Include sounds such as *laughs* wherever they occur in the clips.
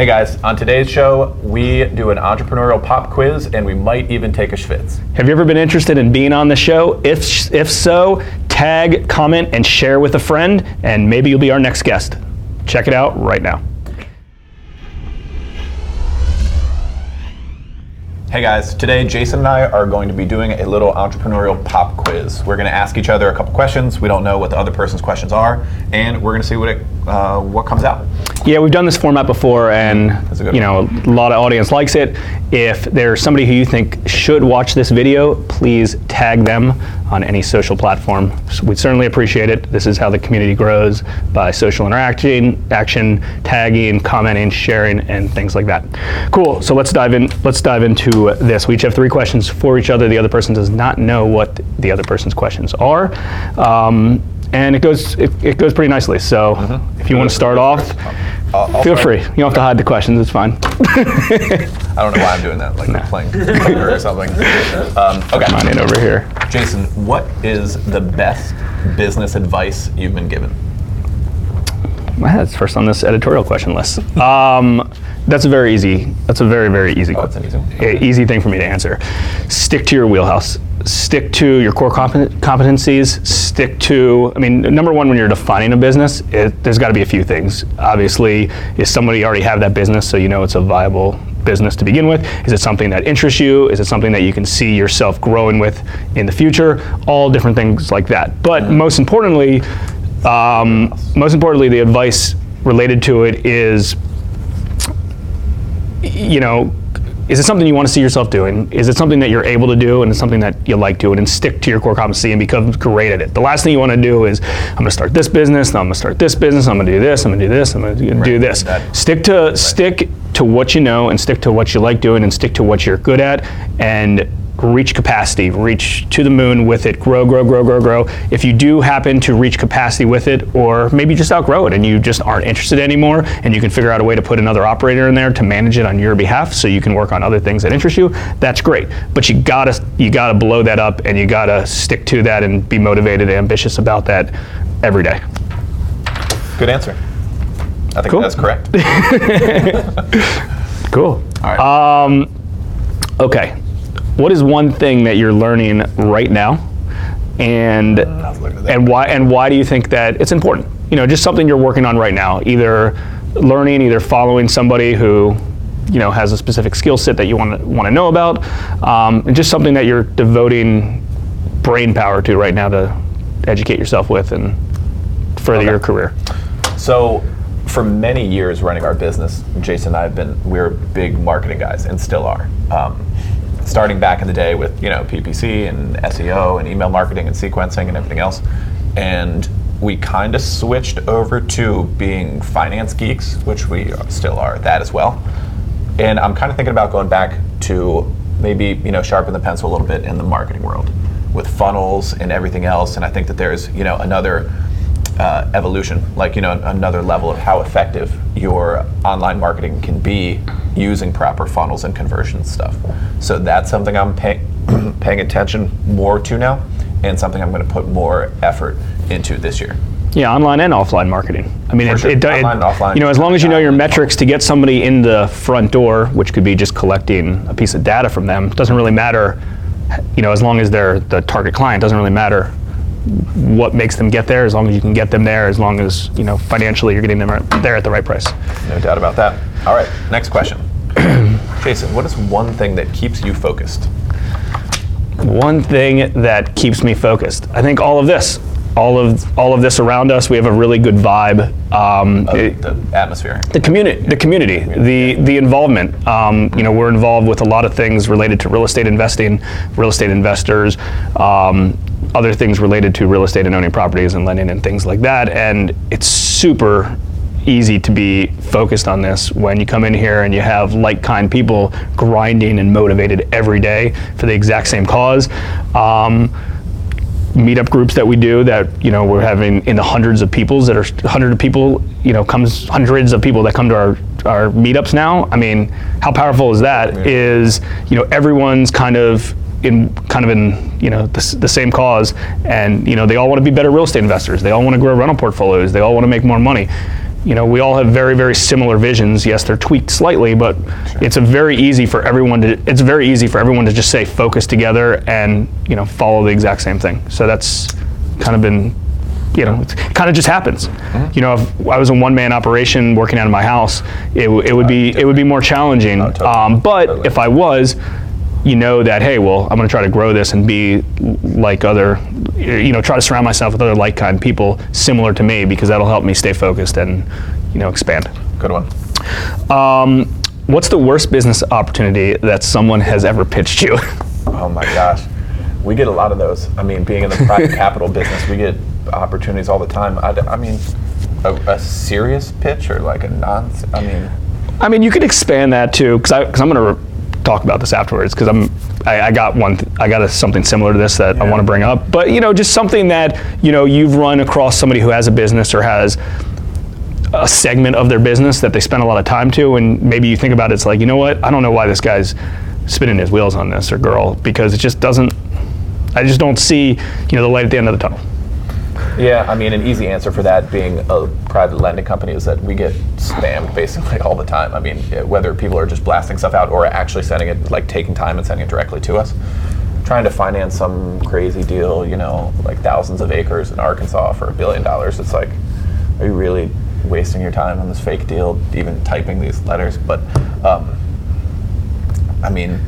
Hey guys, on today's show, we do an entrepreneurial pop quiz and we might even take a schwitz. Have you ever been interested in being on the show? If, if so, tag, comment, and share with a friend, and maybe you'll be our next guest. Check it out right now. Hey guys, today Jason and I are going to be doing a little entrepreneurial pop quiz. We're going to ask each other a couple questions. We don't know what the other person's questions are, and we're going to see what it, uh, what comes out. Yeah, we've done this format before, and a you know a lot of audience likes it. If there's somebody who you think should watch this video, please tag them on any social platform. We'd certainly appreciate it. This is how the community grows by social interaction, action, tagging, commenting, sharing, and things like that. Cool. So let's dive in. Let's dive into this. We each have three questions for each other. The other person does not know what the other person's questions are. Um, and it goes it, it goes pretty nicely. So if you want to start off, I'll- I'll feel start. free. You don't have to hide the questions. It's fine. *laughs* I don't know why I'm doing that, like playing poker or something. Um, okay, Mine in over here. Jason, what is the best business advice you've been given? Well, That's first on this editorial question list. Um, that's a very easy. That's a very very easy. Oh, an easy easy thing for me to answer. Stick to your wheelhouse. Stick to your core compet- competencies. Stick to. I mean, number one, when you're defining a business, it, there's got to be a few things. Obviously, is somebody already have that business, so you know it's a viable business to begin with? Is it something that interests you? Is it something that you can see yourself growing with in the future? All different things like that. But most importantly, um, most importantly, the advice related to it is, you know, is it something you want to see yourself doing? Is it something that you're able to do and it's something that you like doing and stick to your core competency and become great at it? The last thing you want to do is, I'm going to start this business, then I'm going to start this business, I'm going to do this, I'm going to do this, I'm going to do Right. this. Stick to stick to what you know and stick to what you like doing and stick to what you're good at and reach capacity, reach to the moon with it, grow, grow, grow, grow, grow. If you do happen to reach capacity with it, or maybe just outgrow it and you just aren't interested anymore, and you can figure out a way to put another operator in there to manage it on your behalf so you can work on other things that interest you, that's great. But you gotta you gotta blow that up and you gotta stick to that and be motivated and ambitious about that every day. Good answer. I think Cool. that's correct. *laughs* *laughs* Cool. All right. Um, okay. What is one thing that you're learning right now, and I was looking at that. and why and why do you think that it's important? You know, just something you're working on right now, either learning, either following somebody who you know has a specific skill set that you want to want to know about, um, and just something that you're devoting brain power to right now to educate yourself with and further Okay. your career. So, for many years running our business, Jason and I have been we're big marketing guys and still are. Um, starting back in the day with you know PPC and SEO and email marketing and sequencing and everything else, and we kind of switched over to being finance geeks, which we still are that as well. And I'm kind of thinking about going back to maybe you know sharpen the pencil a little bit in the marketing world with funnels and everything else. And I think that there's you know another uh, evolution, like you know another level of how effective your online marketing can be using proper funnels and conversion stuff. So that's something I'm pay- *clears throat* paying attention more to now, and something I'm going to put more effort into this year. Yeah, online and offline marketing. I mean, For it, sure. it, it- Online and offline. You know, as long as you know your metrics to get somebody in the front door, which could be just collecting a piece of data from them, doesn't really matter. You know, as long as they're the target client, doesn't really matter what makes them get there. As long as you can get them there, as long as you know financially you're getting them right- there at the right price. No doubt about that. All right, next question. *clears throat* Jason, what is one thing that keeps you focused? One thing that keeps me focused, I think, all of this. All of all of this around us, we have a really good vibe. Um, it- the atmosphere. the community, the community, the the involvement. Um, you know, we're involved with a lot of things related to real estate investing, real estate investors, um, other things related to real estate and owning properties and lending and things like that. And it's super easy to be focused on this when you come in here and you have like kind people grinding and motivated every day for the exact same cause. Um, meetup groups that we do that you know we're having in the hundreds of peoples that are hundred of people you know comes hundreds of people that come to our our meetups now i mean how powerful is that is you know everyone's kind of in kind of in you know the, the same cause and you know they all want to be better real estate investors they all want to grow rental portfolios they all want to make more money You know, we all have very, very similar visions. Yes, they're tweaked slightly, but it's a very easy for everyone to. It's very easy for everyone to just say focus together and you know follow the exact same thing. So that's kind of been, you know, it kind of just happens. Mm-hmm. You know, if I was a one-man operation working out of my house, it, it would be it would be more challenging. Oh. Um, but if I was, you know that hey, well, I'm going to try to grow this and be like other, you know, try to surround myself with other like-kind people similar to me because that'll help me stay focused and you know expand. Good one. Um, what's the worst business opportunity that someone has ever pitched you? *laughs* Oh my gosh, we get a lot of those. I mean, being in the private *laughs* capital business, we get opportunities all the time. I mean, a, a serious pitch or like a non. I mean, I mean, you could expand that too, because I'm going to talk about this afterwards. Because I'm, I, I got one, th- I got a, something similar to this that I want to bring up. But you know, just something that you know you've run across somebody who has a business or has a segment of their business that they spend a lot of time to, and maybe you think about it, it's like, you know what? I don't know why this guy's spinning his wheels on this or girl because it just doesn't. I just don't see, you know, the light at the end of the tunnel. Yeah, I mean, an easy answer for that being a private lending company is that we get spammed basically all the time. I mean, whether people are just blasting stuff out or actually sending it, like taking time and sending it directly to us. Trying to finance some crazy deal, you know, like thousands of acres in Arkansas for a billion dollars. It's like, are you really wasting your time on this fake deal, even typing these letters? But, um, I mean,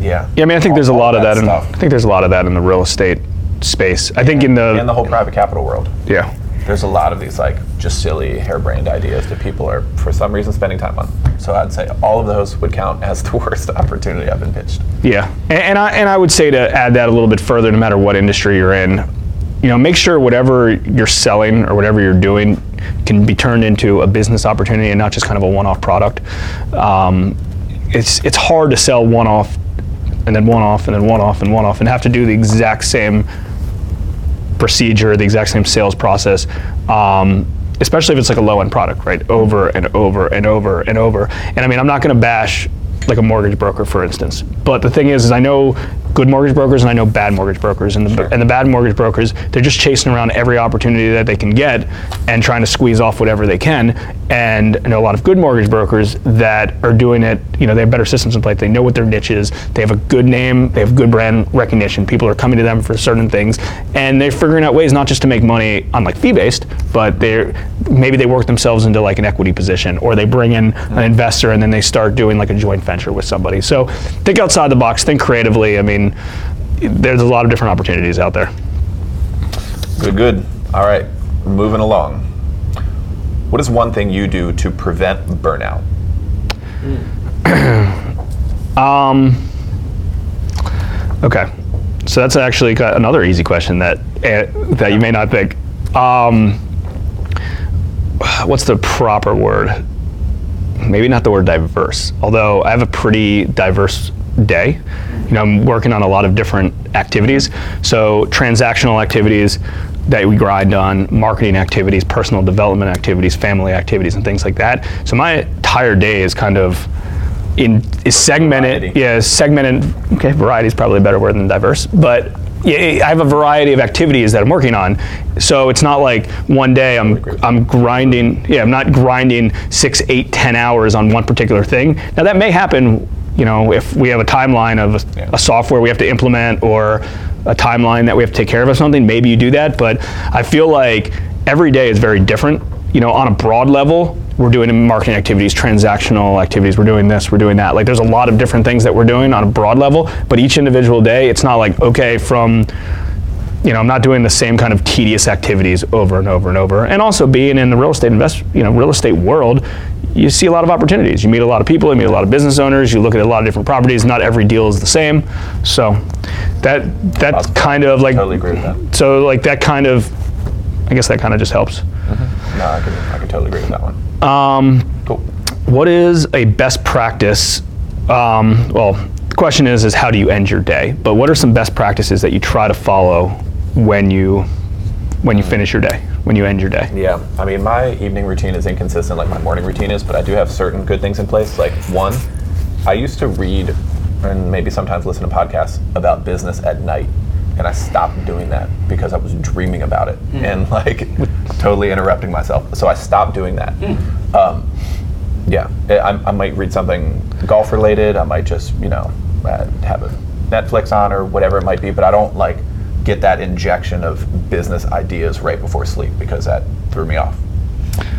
yeah. Yeah, I mean, I think all- there's a lot of that. In. I think there's a lot of that in the real estate space. I think in the, and the whole private capital world. yeah. There's a lot of these like just silly harebrained ideas that people are for some reason spending time on. So I'd say all of those would count as the *laughs* worst opportunity I've been pitched. Yeah, and, and I and I would say to add that a little bit further, no matter what industry you're in, you know, make sure whatever you're selling or whatever you're doing can be turned into a business opportunity and not just kind of a one-off product. Um, it's it's hard to sell one-off and then one-off and then one-off and one-off and have to do the exact same procedure, the exact same sales process, um, especially if it's like a low end product, right? Over and over and over and over. And I mean, I'm not going to bash like a mortgage broker, for instance. But the thing is, is I know good mortgage brokers and I know bad mortgage brokers. And the, Sure. and the bad mortgage brokers, they're just chasing around every opportunity that they can get and trying to squeeze off whatever they can. And I know a lot of good mortgage brokers that are doing it, you know, they have better systems in place. They know what their niche is. They have a good name. They have good brand recognition. People are coming to them for certain things. And they're figuring out ways not just to make money on like fee-based, but they're, maybe they work themselves into like an equity position or they bring in an investor and then they start doing like a joint venture with somebody. So think outside the box, think creatively. I mean, there's a lot of different opportunities out there. Good, good. All right, moving along. What is one thing you do to prevent burnout? *clears throat* Okay, so that's actually got another easy question that eh, that you may not think. Um, what's the proper word? Maybe not the word diverse. Although I have a pretty diverse day. You know, I'm working on a lot of different activities. So transactional activities that we grind on, marketing activities, personal development activities, family activities, and things like that. So my entire day is kind of in is segmented. Variety. Yeah, segmented. Okay, variety is probably a better word than diverse, but yeah, I have a variety of activities that I'm working on. So it's not like one day I'm I'm grinding. Yeah, I'm not grinding six, eight, ten hours on one particular thing. Now that may happen. You know, if we have a timeline of a, Yeah. a software we have to implement or a timeline that we have to take care of or something, maybe you do that. But I feel like every day is very different. You know, on a broad level, we're doing marketing activities, transactional activities, we're doing this, we're doing that. Like there's a lot of different things that we're doing on a broad level, but each individual day, it's not like, okay, from you know, I'm not doing the same kind of tedious activities over and over and over. And also being in the real estate invest, you know, real estate world, you see a lot of opportunities. You meet a lot of people, you meet a lot of business owners, you look at a lot of different properties. Not every deal is the same. So that that's kind of like Totally agree with that. so like that kind of I guess that kind of just helps. No, I can, I can totally agree with that one. Um, Cool. what is a best practice? Um, well, the question is, is how do you end your day? But what are some best practices that you try to follow when you when you finish your day, when you end your day? Yeah, I mean, my evening routine is inconsistent like my morning routine is, but I do have certain good things in place. Like, one, I used to read and maybe sometimes listen to podcasts about business at night. and I stopped doing that because I was dreaming about it and like totally interrupting myself. So I stopped doing that. Um, yeah, I, I might read something golf related. I might just you know uh, have a Netflix on or whatever it might be. But I don't like get that injection of business ideas right before sleep because that threw me off.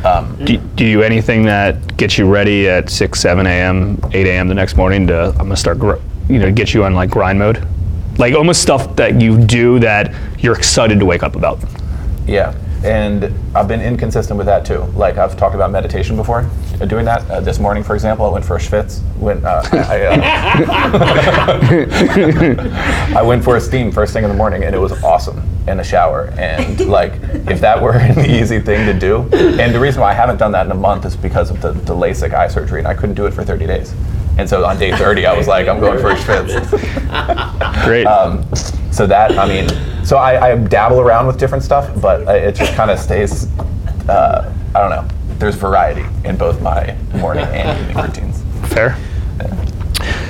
Um, Do, do you do anything that gets you ready at 6, 7 a.m., 8 a.m. the next morning to, I'm going to start, gr- you know, get you on like grind mode? Like almost stuff that you do that you're excited to wake up about. Yeah, and I've been inconsistent with that too. Like I've talked about meditation before, uh, doing that. Uh, this morning, for example, I went for a schwitz. Went, uh, I, uh, *laughs* I went for a steam first thing in the morning, and it was awesome in a shower. And like, if that were an easy thing to do, and the reason why I haven't done that in a month is because of the, the LASIK eye surgery, and I couldn't do it for 30 days. And so on day 30, I was like, I'm going for a schwitz. Great. Um, so that I mean, so I, I dabble around with different stuff, but it just kind of stays. Uh, I don't know. There's variety in both my morning and evening routines. Fair.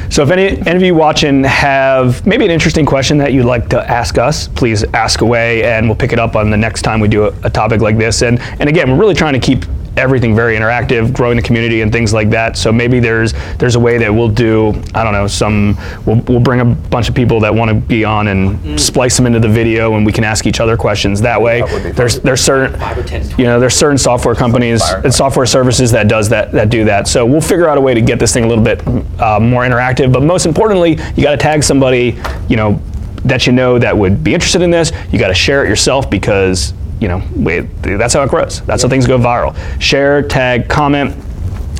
So if any, any of you watching have maybe an interesting question that you'd like to ask us, please ask away and we'll pick it up on the next time we do a, a topic like this. And, and again, we're really trying to keep everything very interactive, growing the community and things like that. So maybe there's there's a way that we'll do, I don't know, some, we'll, we'll bring a bunch of people that want to be on and splice them into the video and we can ask each other questions that way. That would be fun. There's, there's certain, 10, you know, there's certain software companies Fire. and software services that does that that do that. So we'll figure out a way to get this thing a little bit uh, more interactive. But most importantly, you got to tag somebody, you know, that you know that would be interested in this. You got to share it yourself because you know we, that's how it grows. That's how things go viral. Share, tag, comment.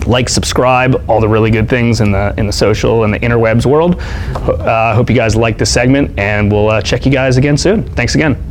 Like, subscribe, all the really good things in the in the social and the interwebs world. Uh, hope you guys like this segment, and we'll uh, check you guys again soon. Thanks again.